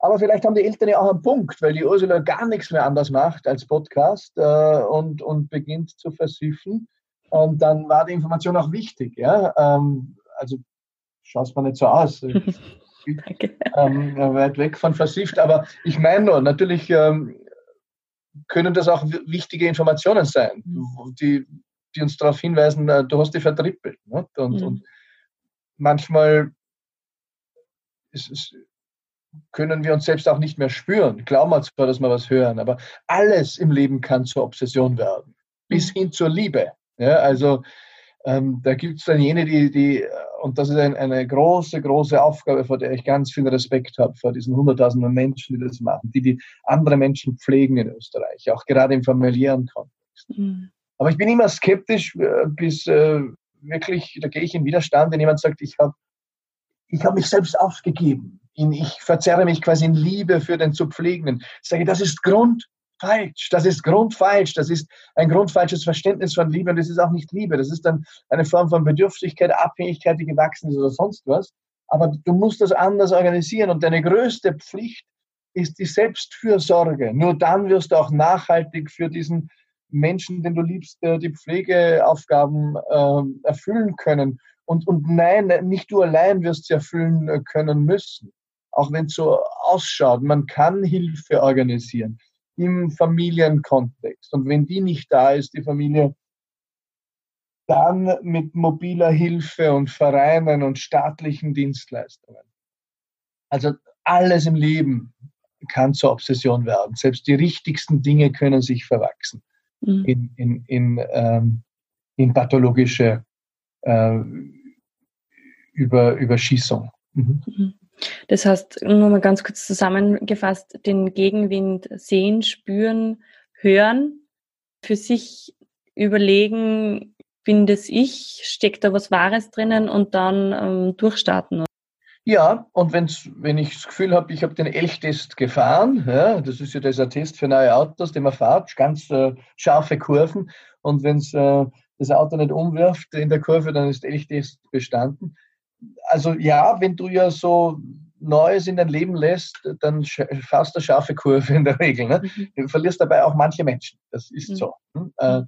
Aber vielleicht haben die Eltern ja auch einen Punkt, weil die Ursula gar nichts mehr anders macht als Podcast äh, und, und beginnt zu versiffen. Und dann war die Information auch wichtig. Ja? Ähm, also schaut mal nicht so aus. ähm, weit weg von versifft. Aber ich meine nur, natürlich ähm, können das auch wichtige Informationen sein, die, die uns darauf hinweisen, äh, du hast dich vertrippelt. Ne? Und, mhm. und manchmal ist es können wir uns selbst auch nicht mehr spüren. Glauben wir zwar, dass wir was hören, aber alles im Leben kann zur Obsession werden, bis mhm. hin zur Liebe. Ja, also ähm, da gibt es dann jene, die, die, und das ist ein, eine große, große Aufgabe, vor der ich ganz viel Respekt habe, vor diesen hunderttausenden Menschen, die das machen, die die andere Menschen pflegen in Österreich, auch gerade im familiären Kontext. Mhm. Aber ich bin immer skeptisch, äh, bis äh, wirklich, da gehe ich in Widerstand, wenn jemand sagt, ich habe ich hab mich selbst aufgegeben in, ich verzerre mich quasi in Liebe für den zu Pflegenden. Ich sage, das ist grundfalsch, das ist grundfalsch, das ist ein grundfalsches Verständnis von Liebe und das ist auch nicht Liebe. Das ist dann eine Form von Bedürftigkeit, Abhängigkeit, die gewachsen ist oder sonst was. Aber du musst das anders organisieren und deine größte Pflicht ist die Selbstfürsorge. Nur dann wirst du auch nachhaltig für diesen Menschen, den du liebst, äh, die Pflegeaufgaben äh, erfüllen können. Und, und nein, nicht du allein wirst sie erfüllen äh, können müssen auch wenn es so ausschaut, man kann Hilfe organisieren im Familienkontext. Und wenn die nicht da ist, die Familie, dann mit mobiler Hilfe und Vereinen und staatlichen Dienstleistungen. Also alles im Leben kann zur Obsession werden. Selbst die richtigsten Dinge können sich verwachsen mhm. in, in, in, ähm, in pathologische äh, Über, Überschießung. Mhm. Mhm. Das heißt, nur mal ganz kurz zusammengefasst, den Gegenwind sehen, spüren, hören, für sich überlegen, bin das ich, steckt da was Wahres drinnen und dann ähm, durchstarten. Ja, und wenn's, wenn ich das Gefühl habe, ich habe den Elchtest gefahren, ja, das ist ja dieser Test für neue Autos, den man fährt, ganz äh, scharfe Kurven, und wenn es äh, das Auto nicht umwirft in der Kurve, dann ist der Elchtest bestanden also ja, wenn du ja so Neues in dein Leben lässt, dann fährst du scharfe Kurve in der Regel. Ne? Mhm. Du verlierst dabei auch manche Menschen. Das ist mhm. so. Hm? Äh,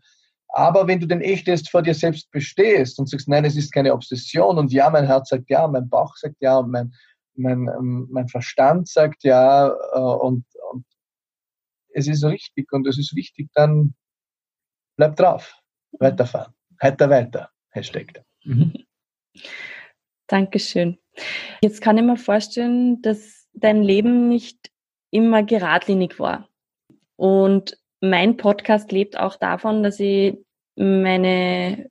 aber wenn du den Echtest vor dir selbst bestehst und sagst, nein, es ist keine Obsession und ja, mein Herz sagt ja, mein Bauch sagt ja und mein, mein, ähm, mein Verstand sagt ja äh, und, und es ist richtig und es ist wichtig, dann bleib drauf, weiterfahren, heiter weiter, Hashtag. Mhm. Dankeschön. Jetzt kann ich mir vorstellen, dass dein Leben nicht immer geradlinig war. Und mein Podcast lebt auch davon, dass ich meine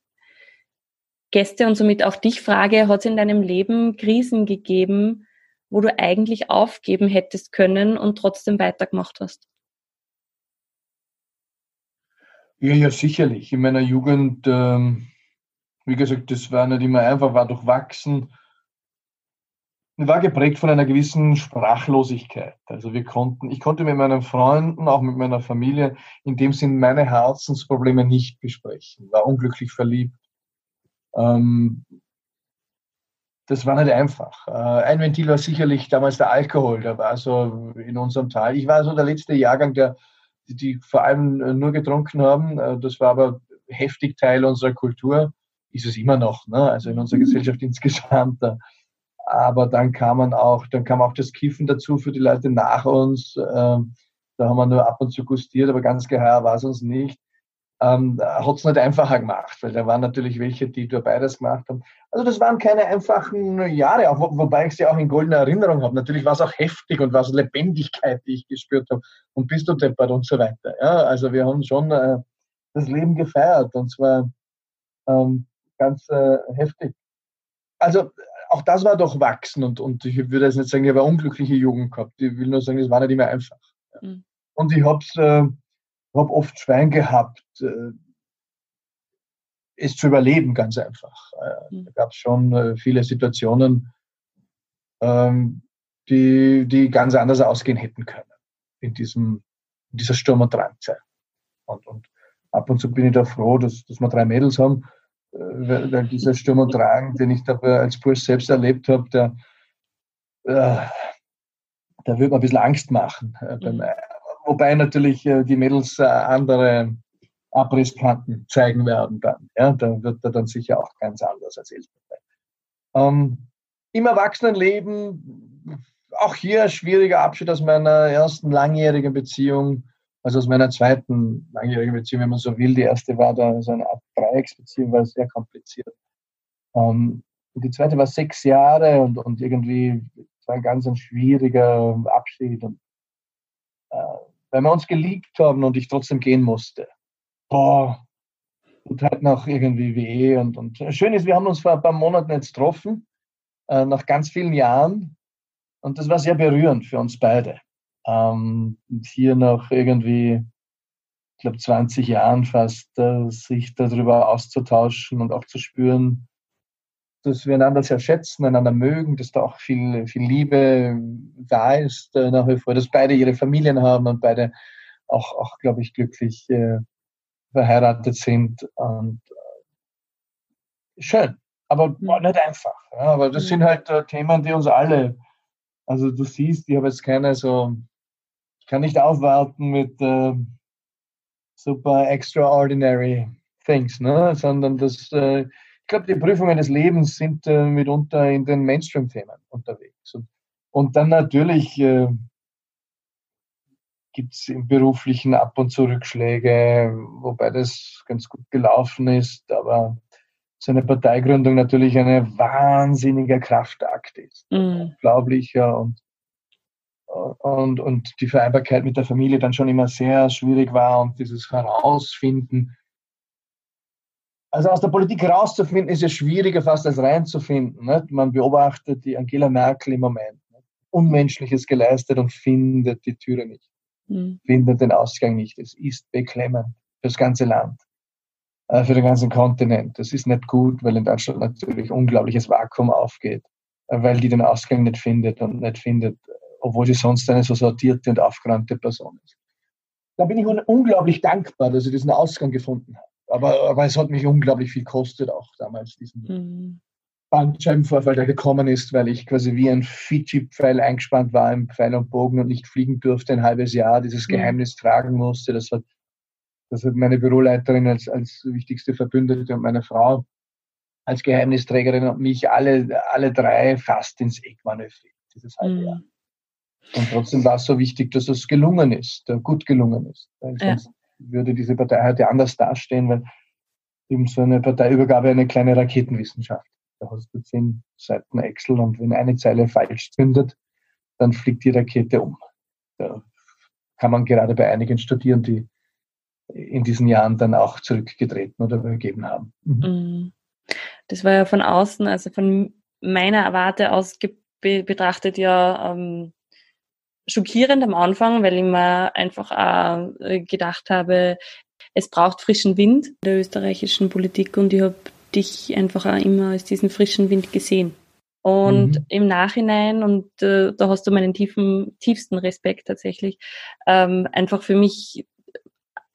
Gäste und somit auch dich frage, hat es in deinem Leben Krisen gegeben, wo du eigentlich aufgeben hättest können und trotzdem weitergemacht hast? Ja, ja, sicherlich. In meiner Jugend ähm, wie gesagt, das war nicht immer einfach, war durchwachsen. War geprägt von einer gewissen Sprachlosigkeit. Also wir konnten, ich konnte mit meinen Freunden, auch mit meiner Familie, in dem Sinn meine Herzensprobleme nicht besprechen. War unglücklich verliebt. Ähm, das war nicht einfach. Äh, ein Ventil war sicherlich damals der Alkohol. Der war so in unserem Tal. Ich war so der letzte Jahrgang, der, die, die vor allem nur getrunken haben. Äh, das war aber heftig Teil unserer Kultur ist es immer noch, ne? also in unserer Gesellschaft insgesamt. Aber dann kam man auch, dann kam auch das Kiffen dazu für die Leute nach uns. Ähm, da haben wir nur ab und zu gustiert, aber ganz geheuer war es uns nicht. Ähm, hat es nicht einfacher gemacht, weil da waren natürlich welche, die da beides gemacht haben. Also das waren keine einfachen Jahre, wobei ich sie auch in goldener Erinnerung habe. Natürlich war es auch heftig und war es Lebendigkeit, die ich gespürt habe und bist du deppert und so weiter. Ja, also wir haben schon äh, das Leben gefeiert und zwar ähm, ganz äh, heftig. Also auch das war doch wachsen und, und ich würde jetzt nicht sagen, ich habe eine unglückliche Jugend gehabt. Ich will nur sagen, es war nicht immer einfach. Ja. Mhm. Und ich habe äh, hab oft Schwein gehabt, äh, es zu überleben, ganz einfach. Äh, mhm. Da gab es schon äh, viele Situationen, ähm, die, die ganz anders ausgehen hätten können in, diesem, in dieser Sturm- und Drangzeit. Und, und ab und zu bin ich da froh, dass, dass wir drei Mädels haben, weil, weil dieser Sturm und Drang, den ich da als Bursch selbst erlebt habe, der, äh, da würde man ein bisschen Angst machen. Äh, mhm. Wobei natürlich äh, die Mädels äh, andere Abrisskanten zeigen werden dann. Ja, da wird er dann sicher auch ganz anders als Elternteil. Ähm, Im Erwachsenenleben, auch hier schwieriger Abschied aus meiner ersten langjährigen Beziehung, also aus meiner zweiten langjährigen Beziehung, wenn man so will. Die erste war da so eine Art Dreiecksbeziehung, war sehr kompliziert. Ähm, die zweite war sechs Jahre und, und irgendwie war ein ganz ein schwieriger Abschied. Und, äh, weil wir uns geliebt haben und ich trotzdem gehen musste. Boah, tut halt noch irgendwie weh. Und, und schön ist, wir haben uns vor ein paar Monaten jetzt getroffen, äh, nach ganz vielen Jahren. Und das war sehr berührend für uns beide. Ähm, und hier nach irgendwie, glaube, 20 Jahren fast, äh, sich darüber auszutauschen und auch zu spüren, dass wir einander sehr schätzen, einander mögen, dass da auch viel, viel Liebe da ist äh, nach wie vor, dass beide ihre Familien haben und beide auch, auch glaube ich, glücklich äh, verheiratet sind. Und äh, schön, aber mhm. nicht einfach. Ja, aber das mhm. sind halt äh, Themen, die uns alle, also du siehst, ich habe jetzt keine so, ich kann nicht aufwarten mit äh, super extraordinary things, ne? sondern das äh, glaube, die Prüfungen des Lebens sind äh, mitunter in den Mainstream-Themen unterwegs. Und, und, dann natürlich äh, gibt es im Beruflichen ab und zu Rückschläge, wobei das ganz gut gelaufen ist, aber so eine Parteigründung natürlich ein wahnsinniger Kraftakt ist. Mhm. Unglaublicher und, und, und die Vereinbarkeit mit der Familie dann schon immer sehr schwierig war und dieses Herausfinden, also aus der Politik rauszufinden, ist ja schwieriger fast als reinzufinden. Nicht? Man beobachtet die Angela Merkel im Moment. Nicht? Unmenschliches geleistet und findet die Türe nicht. Mhm. Findet den Ausgang nicht. Es ist beklemmend für das ganze Land, äh, für den ganzen Kontinent. Das ist nicht gut, weil in Deutschland natürlich unglaubliches Vakuum aufgeht, äh, weil die den Ausgang nicht findet und nicht findet, obwohl sie sonst eine so sortierte und aufgeräumte Person ist. Da bin ich unglaublich dankbar, dass sie diesen Ausgang gefunden hat. Aber, aber es hat mich unglaublich viel gekostet, auch damals diesen mhm. Bandscheibenvorfall, der gekommen ist, weil ich quasi wie ein Fidschi-Pfeil eingespannt war im Pfeil und Bogen und nicht fliegen durfte ein halbes Jahr, dieses mhm. Geheimnis tragen musste. Das hat, das hat meine Büroleiterin als, als wichtigste Verbündete und meine Frau als Geheimnisträgerin und mich alle, alle drei fast ins Eck manövriert, dieses halbe mhm. Und trotzdem war es so wichtig, dass es gelungen ist, gut gelungen ist. Weil sonst ja würde diese Partei heute anders dastehen, weil eben so eine Parteiübergabe eine kleine Raketenwissenschaft. Da hast du zehn Seiten Excel und wenn eine Zeile falsch zündet, dann fliegt die Rakete um. Da kann man gerade bei einigen studieren, die in diesen Jahren dann auch zurückgetreten oder übergeben haben. Mhm. Das war ja von außen, also von meiner Warte aus betrachtet ja ähm, schockierend am Anfang, weil ich mir einfach auch äh, gedacht habe, es braucht frischen Wind in der österreichischen Politik und ich habe dich einfach auch immer als diesen frischen Wind gesehen. Und mhm. im Nachhinein, und äh, da hast du meinen tiefen, tiefsten Respekt tatsächlich, ähm, einfach für mich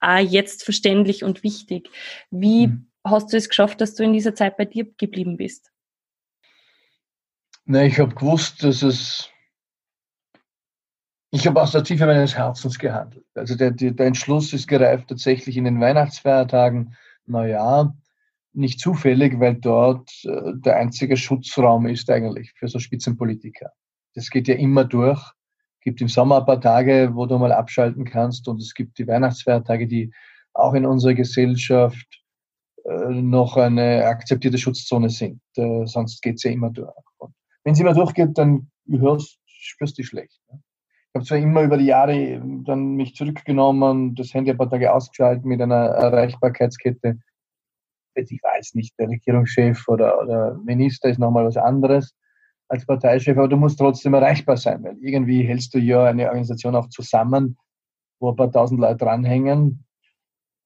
auch jetzt verständlich und wichtig. Wie mhm. hast du es geschafft, dass du in dieser Zeit bei dir geblieben bist? Na, ich habe gewusst, dass es ich habe aus der Tiefe meines Herzens gehandelt. Also der, der, Entschluss ist gereift tatsächlich in den Weihnachtsfeiertagen, Neujahr, nicht zufällig, weil dort äh, der einzige Schutzraum ist eigentlich für so Spitzenpolitiker. Das geht ja immer durch. Es gibt im Sommer ein paar Tage, wo du mal abschalten kannst und es gibt die Weihnachtsfeiertage, die auch in unserer Gesellschaft äh, noch eine akzeptierte Schutzzone sind. Äh, sonst geht's ja immer durch. wenn es immer durchgeht, dann hörst, spürst du dich schlecht. Ne? Habe zwar immer über die Jahre dann mich zurückgenommen, das Handy ein paar Tage ausgeschaltet mit einer Erreichbarkeitskette. Ich weiß nicht, der Regierungschef oder, oder Minister ist nochmal was anderes als Parteichef, aber du musst trotzdem erreichbar sein, weil irgendwie hältst du ja eine Organisation auch zusammen, wo ein paar tausend Leute dranhängen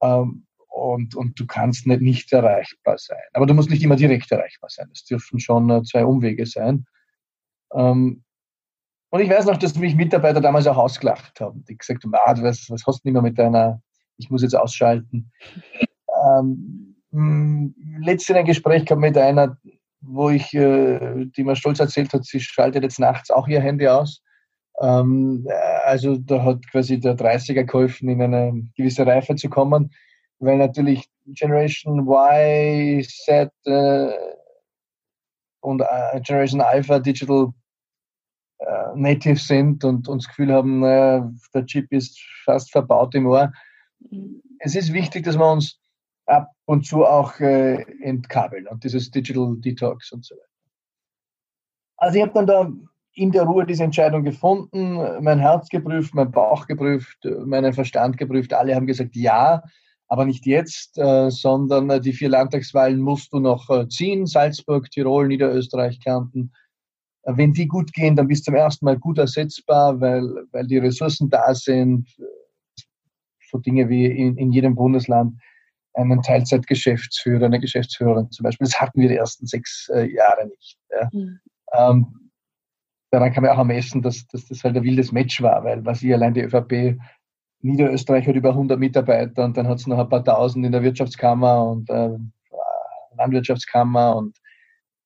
ähm, und, und du kannst nicht, nicht erreichbar sein. Aber du musst nicht immer direkt erreichbar sein. Es dürfen schon äh, zwei Umwege sein. Ähm, und ich weiß noch, dass mich Mitarbeiter damals auch ausgelacht haben. Die gesagt haben, ah, was, was hast du nicht mehr mit deiner, ich muss jetzt ausschalten. Ähm, hm, letztens ein Gespräch gehabt mit einer, wo ich, äh, die mir stolz erzählt hat, sie schaltet jetzt nachts auch ihr Handy aus. Ähm, also da hat quasi der 30er geholfen, in eine gewisse Reife zu kommen, weil natürlich Generation Y, Z äh, und äh, Generation Alpha Digital äh, Native sind und, und das Gefühl haben, naja, der Chip ist fast verbaut im Ohr. Mhm. Es ist wichtig, dass wir uns ab und zu auch äh, entkabeln und dieses Digital Detox und so weiter. Also ich habe dann da in der Ruhe diese Entscheidung gefunden, mein Herz geprüft, mein Bauch geprüft, meinen Verstand geprüft. Alle haben gesagt, ja, aber nicht jetzt, äh, sondern äh, die vier Landtagswahlen musst du noch äh, ziehen, Salzburg, Tirol, Niederösterreich, Kärnten. Wenn die gut gehen, dann bist du zum ersten Mal gut ersetzbar, weil, weil die Ressourcen da sind. So Dinge wie in, in jedem Bundesland einen Teilzeitgeschäftsführer, eine Geschäftsführerin zum Beispiel. Das hatten wir die ersten sechs äh, Jahre nicht. Ja. Mhm. Ähm, daran kann man auch ermessen, dass, dass das halt ein wildes Match war, weil was ich allein die ÖVP Niederösterreich hat über 100 Mitarbeiter und dann hat es noch ein paar tausend in der Wirtschaftskammer und äh, Landwirtschaftskammer und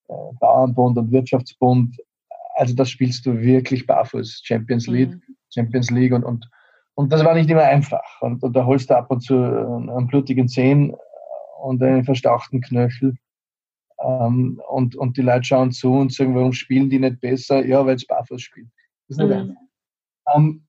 äh, Bauernbund und Wirtschaftsbund. Also das spielst du wirklich barfuß, Champions League, mhm. Champions League und, und, und das war nicht immer einfach. Und, und da holst du ab und zu einen blutigen Zehen und einen verstauchten Knöchel. Ähm, und, und die Leute schauen zu und sagen, warum spielen die nicht besser? Ja, weil es barfuß spielen. Das ist nicht mhm. einfach. Ähm,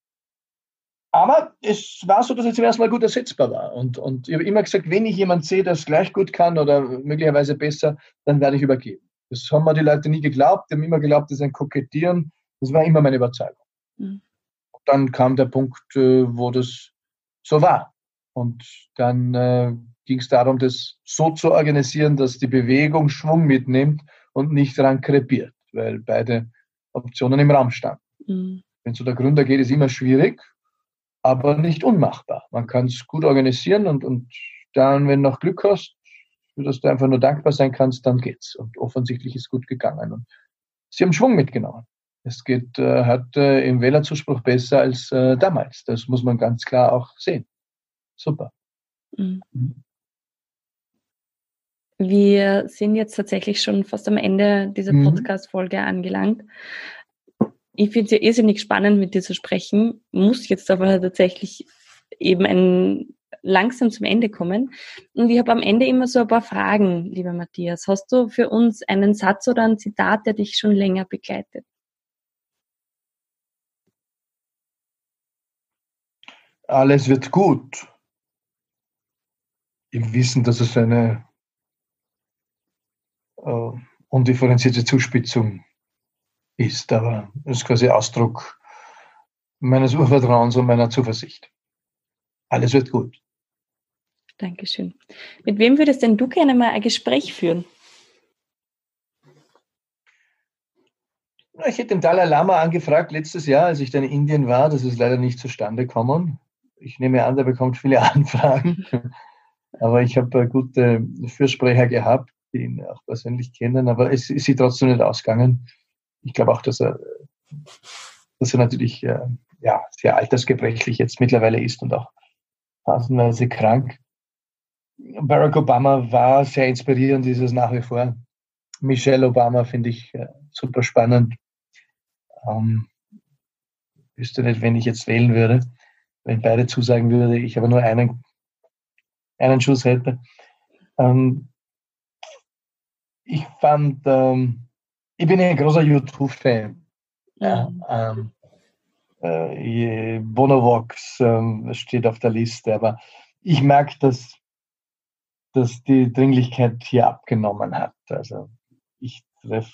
aber es war so, dass ich zum ersten Mal gut ersetzbar war. Und, und ich habe immer gesagt, wenn ich jemanden sehe, der es gleich gut kann oder möglicherweise besser, dann werde ich übergeben. Das haben mir die Leute nie geglaubt. Die haben immer geglaubt, das ist ein Kokettieren. Das war immer meine Überzeugung. Mhm. Dann kam der Punkt, äh, wo das so war. Und dann äh, ging es darum, das so zu organisieren, dass die Bewegung Schwung mitnimmt und nicht daran krepiert, weil beide Optionen im Raum standen. Mhm. Wenn es so der Gründer geht, ist immer schwierig, aber nicht unmachbar. Man kann es gut organisieren und, und dann, wenn du noch Glück hast, dass du einfach nur dankbar sein kannst, dann geht's. Und offensichtlich ist gut gegangen. Und sie haben Schwung mitgenommen. Es geht äh, hat äh, im Wählerzuspruch besser als äh, damals. Das muss man ganz klar auch sehen. Super. Mhm. mhm. Wir sind jetzt tatsächlich schon fast am Ende dieser mhm. Podcast-Folge angelangt. Ich finde es ja irrsinnig spannend, mit dir zu sprechen, muss jetzt aber tatsächlich eben ein, langsam zum Ende kommen. Und ich habe am Ende immer so ein paar Fragen, lieber Matthias. Hast du für uns einen Satz oder ein Zitat, der dich schon länger begleitet? Alles wird gut. Im Wissen, dass es eine äh, undifferenzierte Zuspitzung ist, aber es ist quasi Ausdruck meines Urvertrauens und meiner Zuversicht. Alles wird gut. Dankeschön. Mit wem würdest denn du gerne mal ein Gespräch führen? Ich hätte den Dalai Lama angefragt letztes Jahr, als ich dann in Indien war. Das ist leider nicht zustande gekommen. Ich nehme an, der bekommt viele Anfragen. Aber ich habe gute Fürsprecher gehabt die ihn auch persönlich kennen, aber es ist sie trotzdem nicht ausgegangen. Ich glaube auch, dass er, dass er natürlich äh, ja, sehr altersgebrechlich jetzt mittlerweile ist und auch phasenweise krank. Barack Obama war sehr inspirierend, ist es nach wie vor. Michelle Obama finde ich äh, super spannend. Ähm, wüsste nicht, wenn ich jetzt wählen würde, wenn beide zusagen würde, ich aber nur einen, einen Schuss hätte. Ähm, ich fand, ähm, ich bin ein großer YouTube-Fan. Ja. Ähm, äh, Bonovox ähm, steht auf der Liste, aber ich merke, dass, dass die Dringlichkeit hier abgenommen hat. Also ich treffe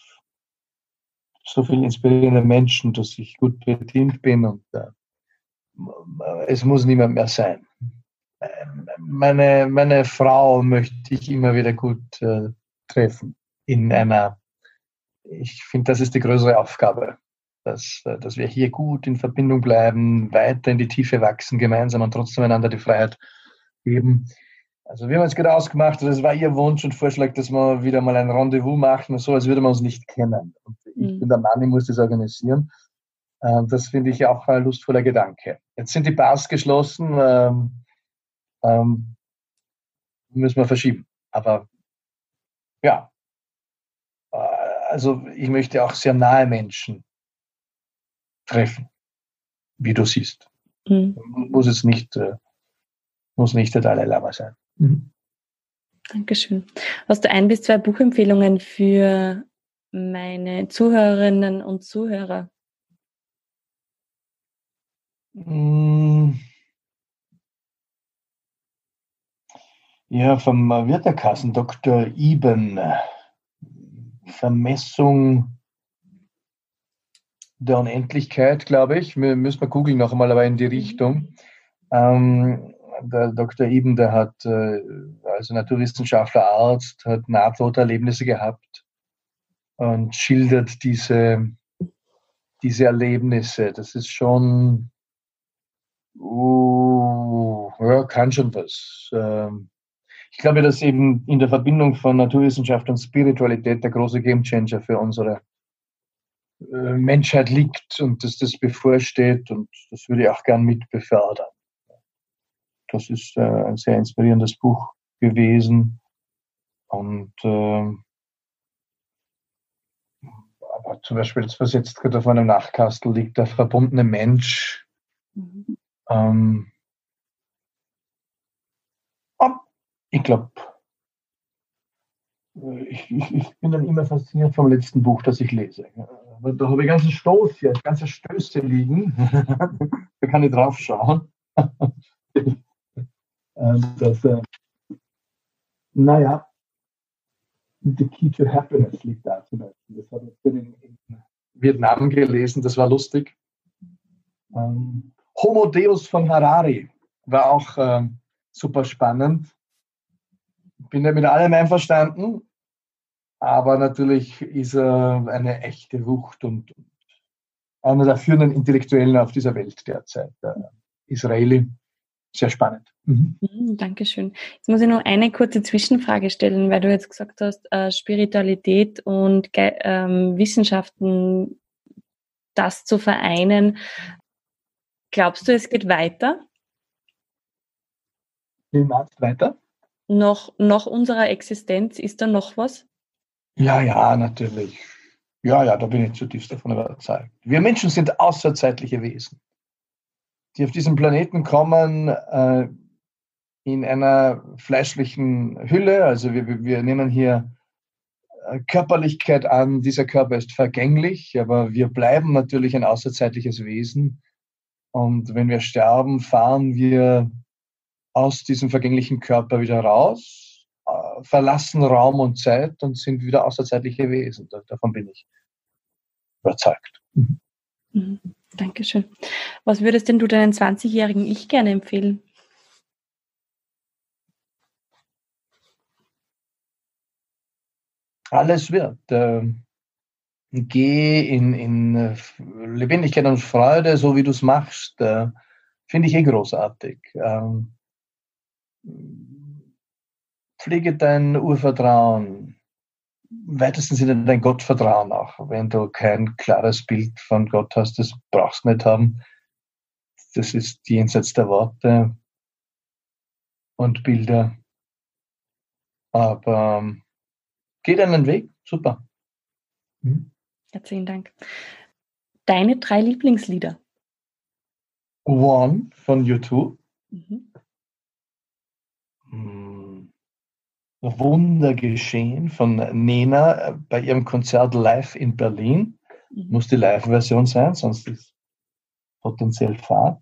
so viele inspirierende Menschen, dass ich gut bedient bin und äh, es muss niemand mehr sein. Ähm, meine, meine Frau möchte ich immer wieder gut äh, treffen in einer, ich finde, das ist die größere Aufgabe, dass, dass wir hier gut in Verbindung bleiben, weiter in die Tiefe wachsen, gemeinsam und trotzdem einander die Freiheit geben. Also wir haben uns gerade ausgemacht, das war Ihr Wunsch und Vorschlag, dass wir wieder mal ein Rendezvous machen, so als würde man uns nicht kennen. Und ich mhm. bin der Mann, ich muss das organisieren. Das finde ich auch ein lustvoller Gedanke. Jetzt sind die Bars geschlossen, ähm, ähm, müssen wir verschieben. Aber ja, also ich möchte auch sehr nahe Menschen treffen. wie du siehst. Mhm. Muss es nicht, äh, muss nicht der Dalai Lama sein. Mhm. Dankeschön. Hast du ein bis zwei Buchempfehlungen für meine Zuhörerinnen und Zuhörer? Mm. Ja, vom Wirterkassen Dr. Iben. Vermessung der Unendlichkeit, glaube ich. Wir müssen mal googeln noch einmal, aber in die Richtung. Ähm, der Dr. Iben, der hat äh, also Naturwissenschaftler, Arzt, hat Nahtoderlebnisse gehabt und schildert diese, diese Erlebnisse. Das ist schon, uh, ja, kann schon was. Ähm, ich glaube, dass eben in der Verbindung von Naturwissenschaft und Spiritualität der große Gamechanger für unsere äh, Menschheit liegt und dass das bevorsteht und das würde ich auch gern mit befördern. Das ist äh, ein sehr inspirierendes Buch gewesen und äh, aber zum Beispiel, das, was jetzt gerade auf meinem Nachkastel liegt, der verbundene Mensch. Mhm. Ähm, ich glaube, ich, ich, ich, bin dann immer fasziniert vom letzten Buch, das ich lese. Da habe ich ganzen Stoß hier, ganze Stöße liegen. da kann ich drauf schauen. das, äh, naja, The Key to Happiness liegt da zum Beispiel. Das habe ich in, in Vietnam gelesen, das war lustig. Ähm, Homo Deus von Harari war auch äh, super spannend bin nicht mit allem einverstanden, aber natürlich ist er eine echte Wucht und einer der führenden Intellektuellen auf dieser Welt derzeit, der Israeli. Sehr spannend. Mhm. mhm. Dankeschön. Jetzt muss ich noch eine kurze Zwischenfrage stellen, weil du jetzt gesagt hast, äh, Spiritualität und ähm, Wissenschaften, das zu vereinen. Glaubst du, es geht weiter? Wie meinst weiter? noch, noch unserer Existenz? Ist da noch was? Ja, ja, natürlich. Ja, ja, da bin ich zutiefst davon überzeugt. Wir Menschen sind außerzeitliche Wesen, die auf diesen Planeten kommen äh, in einer fleischlichen Hülle. Also wir, wir nehmen hier äh, Körperlichkeit an. Dieser Körper ist vergänglich, aber wir bleiben natürlich ein außerzeitliches Wesen. Und wenn wir sterben, fahren wir aus diesem vergänglichen Körper wieder raus, äh, verlassen Raum und Zeit und sind wieder außerzeitliche Wesen. Davon bin ich überzeugt. Mhm. Dankeschön. Was würdest denn du deinen 20-jährigen Ich gerne empfehlen? Alles wird. Äh, geh in, in äh, Lebendigkeit und Freude, so wie du es machst. Äh, Finde ich eh großartig. Ähm, pflege dein Urvertrauen, weitesten Sinne dein Gottvertrauen auch. Wenn du kein klares Bild von Gott hast, das brauchst du nicht haben. Das ist jenseits der Worte und Bilder. Aber ähm, geh deinen Weg, super. Mhm. Herzlichen Dank. Deine drei Lieblingslieder? One von YouTube. Mhm. Hm. Wunder geschehen von Nena äh, bei ihrem Konzert live in Berlin. Mhm. Muss die Live-Version sein, sonst ist potenziell fad.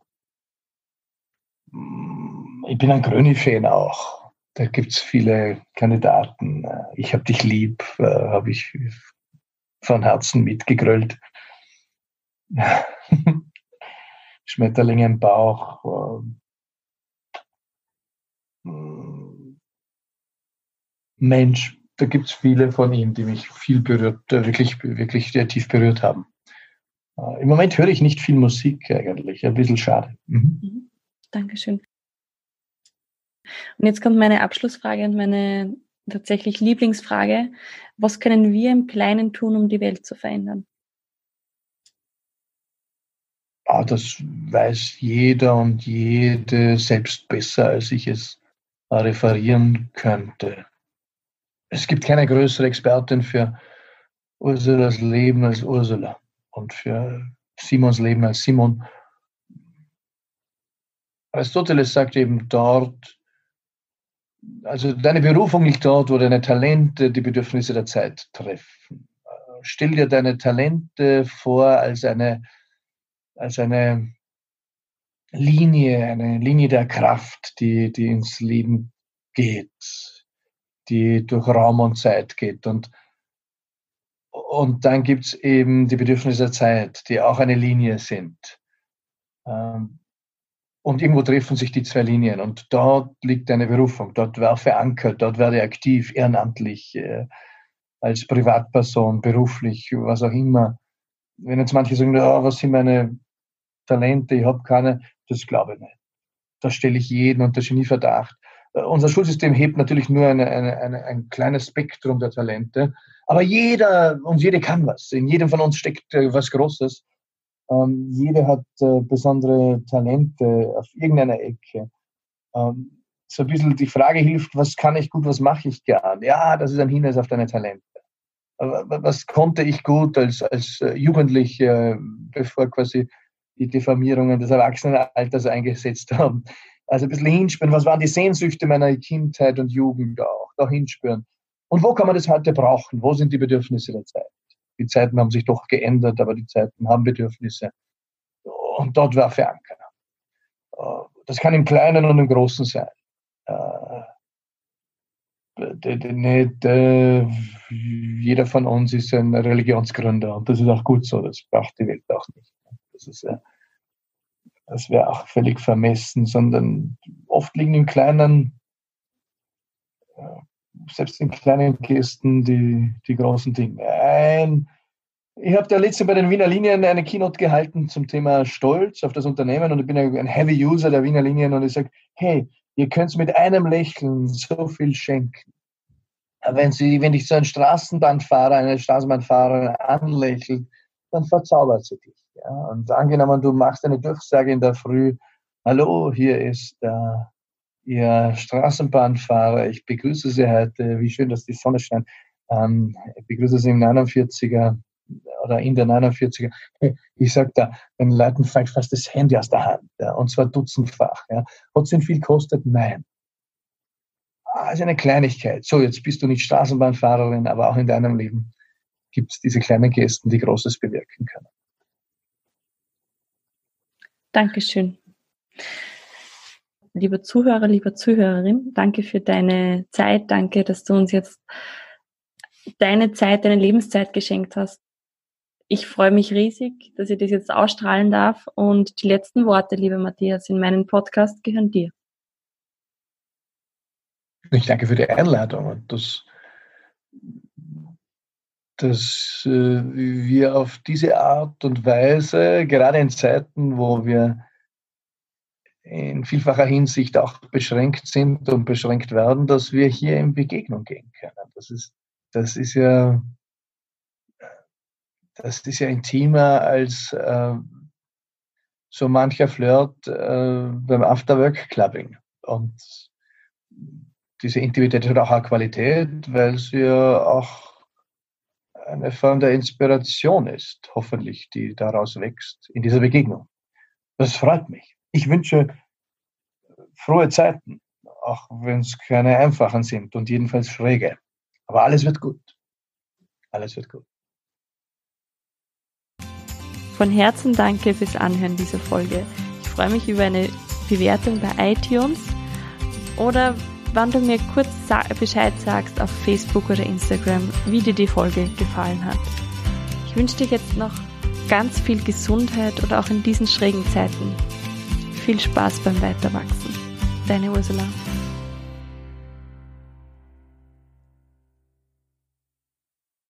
Hm, ich bin ein Gröni-Fan auch. Da gibt es viele Kandidaten. Äh, ich hab dich lieb, äh, habe ich von Herzen mitgegrölt. Schmetterlinge im Bauch, Mensch, da gibt es viele von ihnen, die mich viel berührt, äh, wirklich, wirklich sehr tief berührt haben. Äh, Im Moment höre ich nicht viel Musik eigentlich, ein bisschen schade. Mhm. mhm. Dankeschön. Und jetzt kommt meine Abschlussfrage und meine tatsächlich Lieblingsfrage. Was können wir im Kleinen tun, um die Welt zu verändern? Ah, das weiß jeder und jede selbst besser, als ich es referieren könnte. Es gibt keine größere Expertin für Ursulas Leben als Ursula und für Simons Leben als Simon. Aristoteles sagt eben dort, also deine Berufung liegt dort, wo deine Talente die Bedürfnisse der Zeit treffen. Stell dir deine Talente vor als eine, als eine Linie, eine Linie der Kraft, die, die ins Leben geht, die durch Raum und Zeit geht. Und, und dann gibt es eben die Bedürfnisse der Zeit, die auch eine Linie sind. Ähm, und irgendwo treffen sich die zwei Linien und dort liegt deine Berufung, dort wäre verankert, dort werde ich aktiv, ehrenamtlich, äh, als Privatperson, beruflich, was auch immer. Wenn jetzt manche sagen, oh, was sind meine Talente, ich habe keine, das glaube ich nicht. Da stelle ich jeden unter Genieverdacht. Äh, unser Schulsystem hebt natürlich nur eine, eine, eine, ein kleines Spektrum der Talente, aber jeder und jede kann was. In jedem von uns steckt äh, was Großes. Ähm, jeder hat äh, besondere Talente auf irgendeiner Ecke. Ähm, so ein bisschen die Frage hilft, was kann ich gut, was mache ich gern? Ja, das ist ein Hinweis auf deine Talente. Was konnte ich gut als, als äh, Jugendlicher, bevor quasi die Diffamierungen des Erwachsenenalters eingesetzt haben? Also ein bisschen hinspüren, was waren die Sehnsüchte meiner Kindheit und Jugend auch, da hinspüren. Und wo kann man das heute brauchen? Wo sind die Bedürfnisse der Zeit? Die Zeiten haben sich doch geändert, aber die Zeiten haben Bedürfnisse. Und dort war verankern. Äh, das kann im Kleinen und im Großen sein. Äh, nicht, äh, jeder von uns ist ein Religionsgründer und das ist auch gut so, das braucht die Welt auch nicht. Das, das wäre auch völlig vermessen, sondern oft liegen im Kleinen selbst in kleinen Gesten die, die großen Dinge. Ein, ich habe da letzte bei den Wiener Linien eine Keynote gehalten zum Thema Stolz auf das Unternehmen und ich bin ein Heavy User der Wiener Linien und ich sage, hey, ihr könnt mit einem Lächeln so viel schenken. Wenn, sie, wenn dich so ein Straßenbahnfahrer, eine Straßenbahnfahrerin anlächelt, dann verzaubert sie dich. Ja? Und angenommen, du machst eine Durchsage in der Früh, hallo, hier ist der Ihr Straßenbahnfahrer, ich begrüße Sie heute. Wie schön, dass die Sonne scheint. Ähm, ich begrüße Sie im 49er oder in der 49er. Ich sage da, den Leuten fällt fast das Handy aus der Hand. Ja, und zwar dutzendfach. Ja. Hat es viel kostet? Nein. Also eine Kleinigkeit. So, jetzt bist du nicht Straßenbahnfahrerin, aber auch in deinem Leben gibt es diese kleinen Gesten, die Großes bewirken können. Dankeschön lieber Zuhörer, lieber Zuhörerin, danke für deine Zeit. Danke, dass du uns jetzt deine Zeit, deine Lebenszeit geschenkt hast. Ich freue mich riesig, dass ich das jetzt ausstrahlen darf. Und die letzten Worte, liebe Matthias, in meinem Podcast gehören dir. Ich danke für die Einladung und dass, dass äh, wir auf diese Art und Weise, gerade in Zeiten, wo wir in vielfacher Hinsicht auch beschränkt sind und beschränkt werden, dass wir hier in Begegnung gehen können. Das ist, das ist ja, das ist ja intimer als äh, so mancher Flirt äh, beim Afterwork-Clubbing. Und diese Intimität hat auch eine Qualität, weil sie ja auch eine Form der Inspiration ist, hoffentlich, die daraus wächst in dieser Begegnung. Das freut mich ich wünsche frohe Zeiten, auch wenn es keine einfachen sind und jedenfalls schräge. Aber alles wird gut. Alles wird gut. Von Herzen danke fürs Anhören dieser Folge. Ich freue mich über eine Bewertung bei iTunes oder wann du mir kurz Bescheid sagst auf Facebook oder Instagram, wie dir die Folge gefallen hat. Ich wünsche dir jetzt noch ganz viel Gesundheit oder auch in diesen schrägen Zeiten viel Spaß beim Weiterwachsen. Deine Ursula.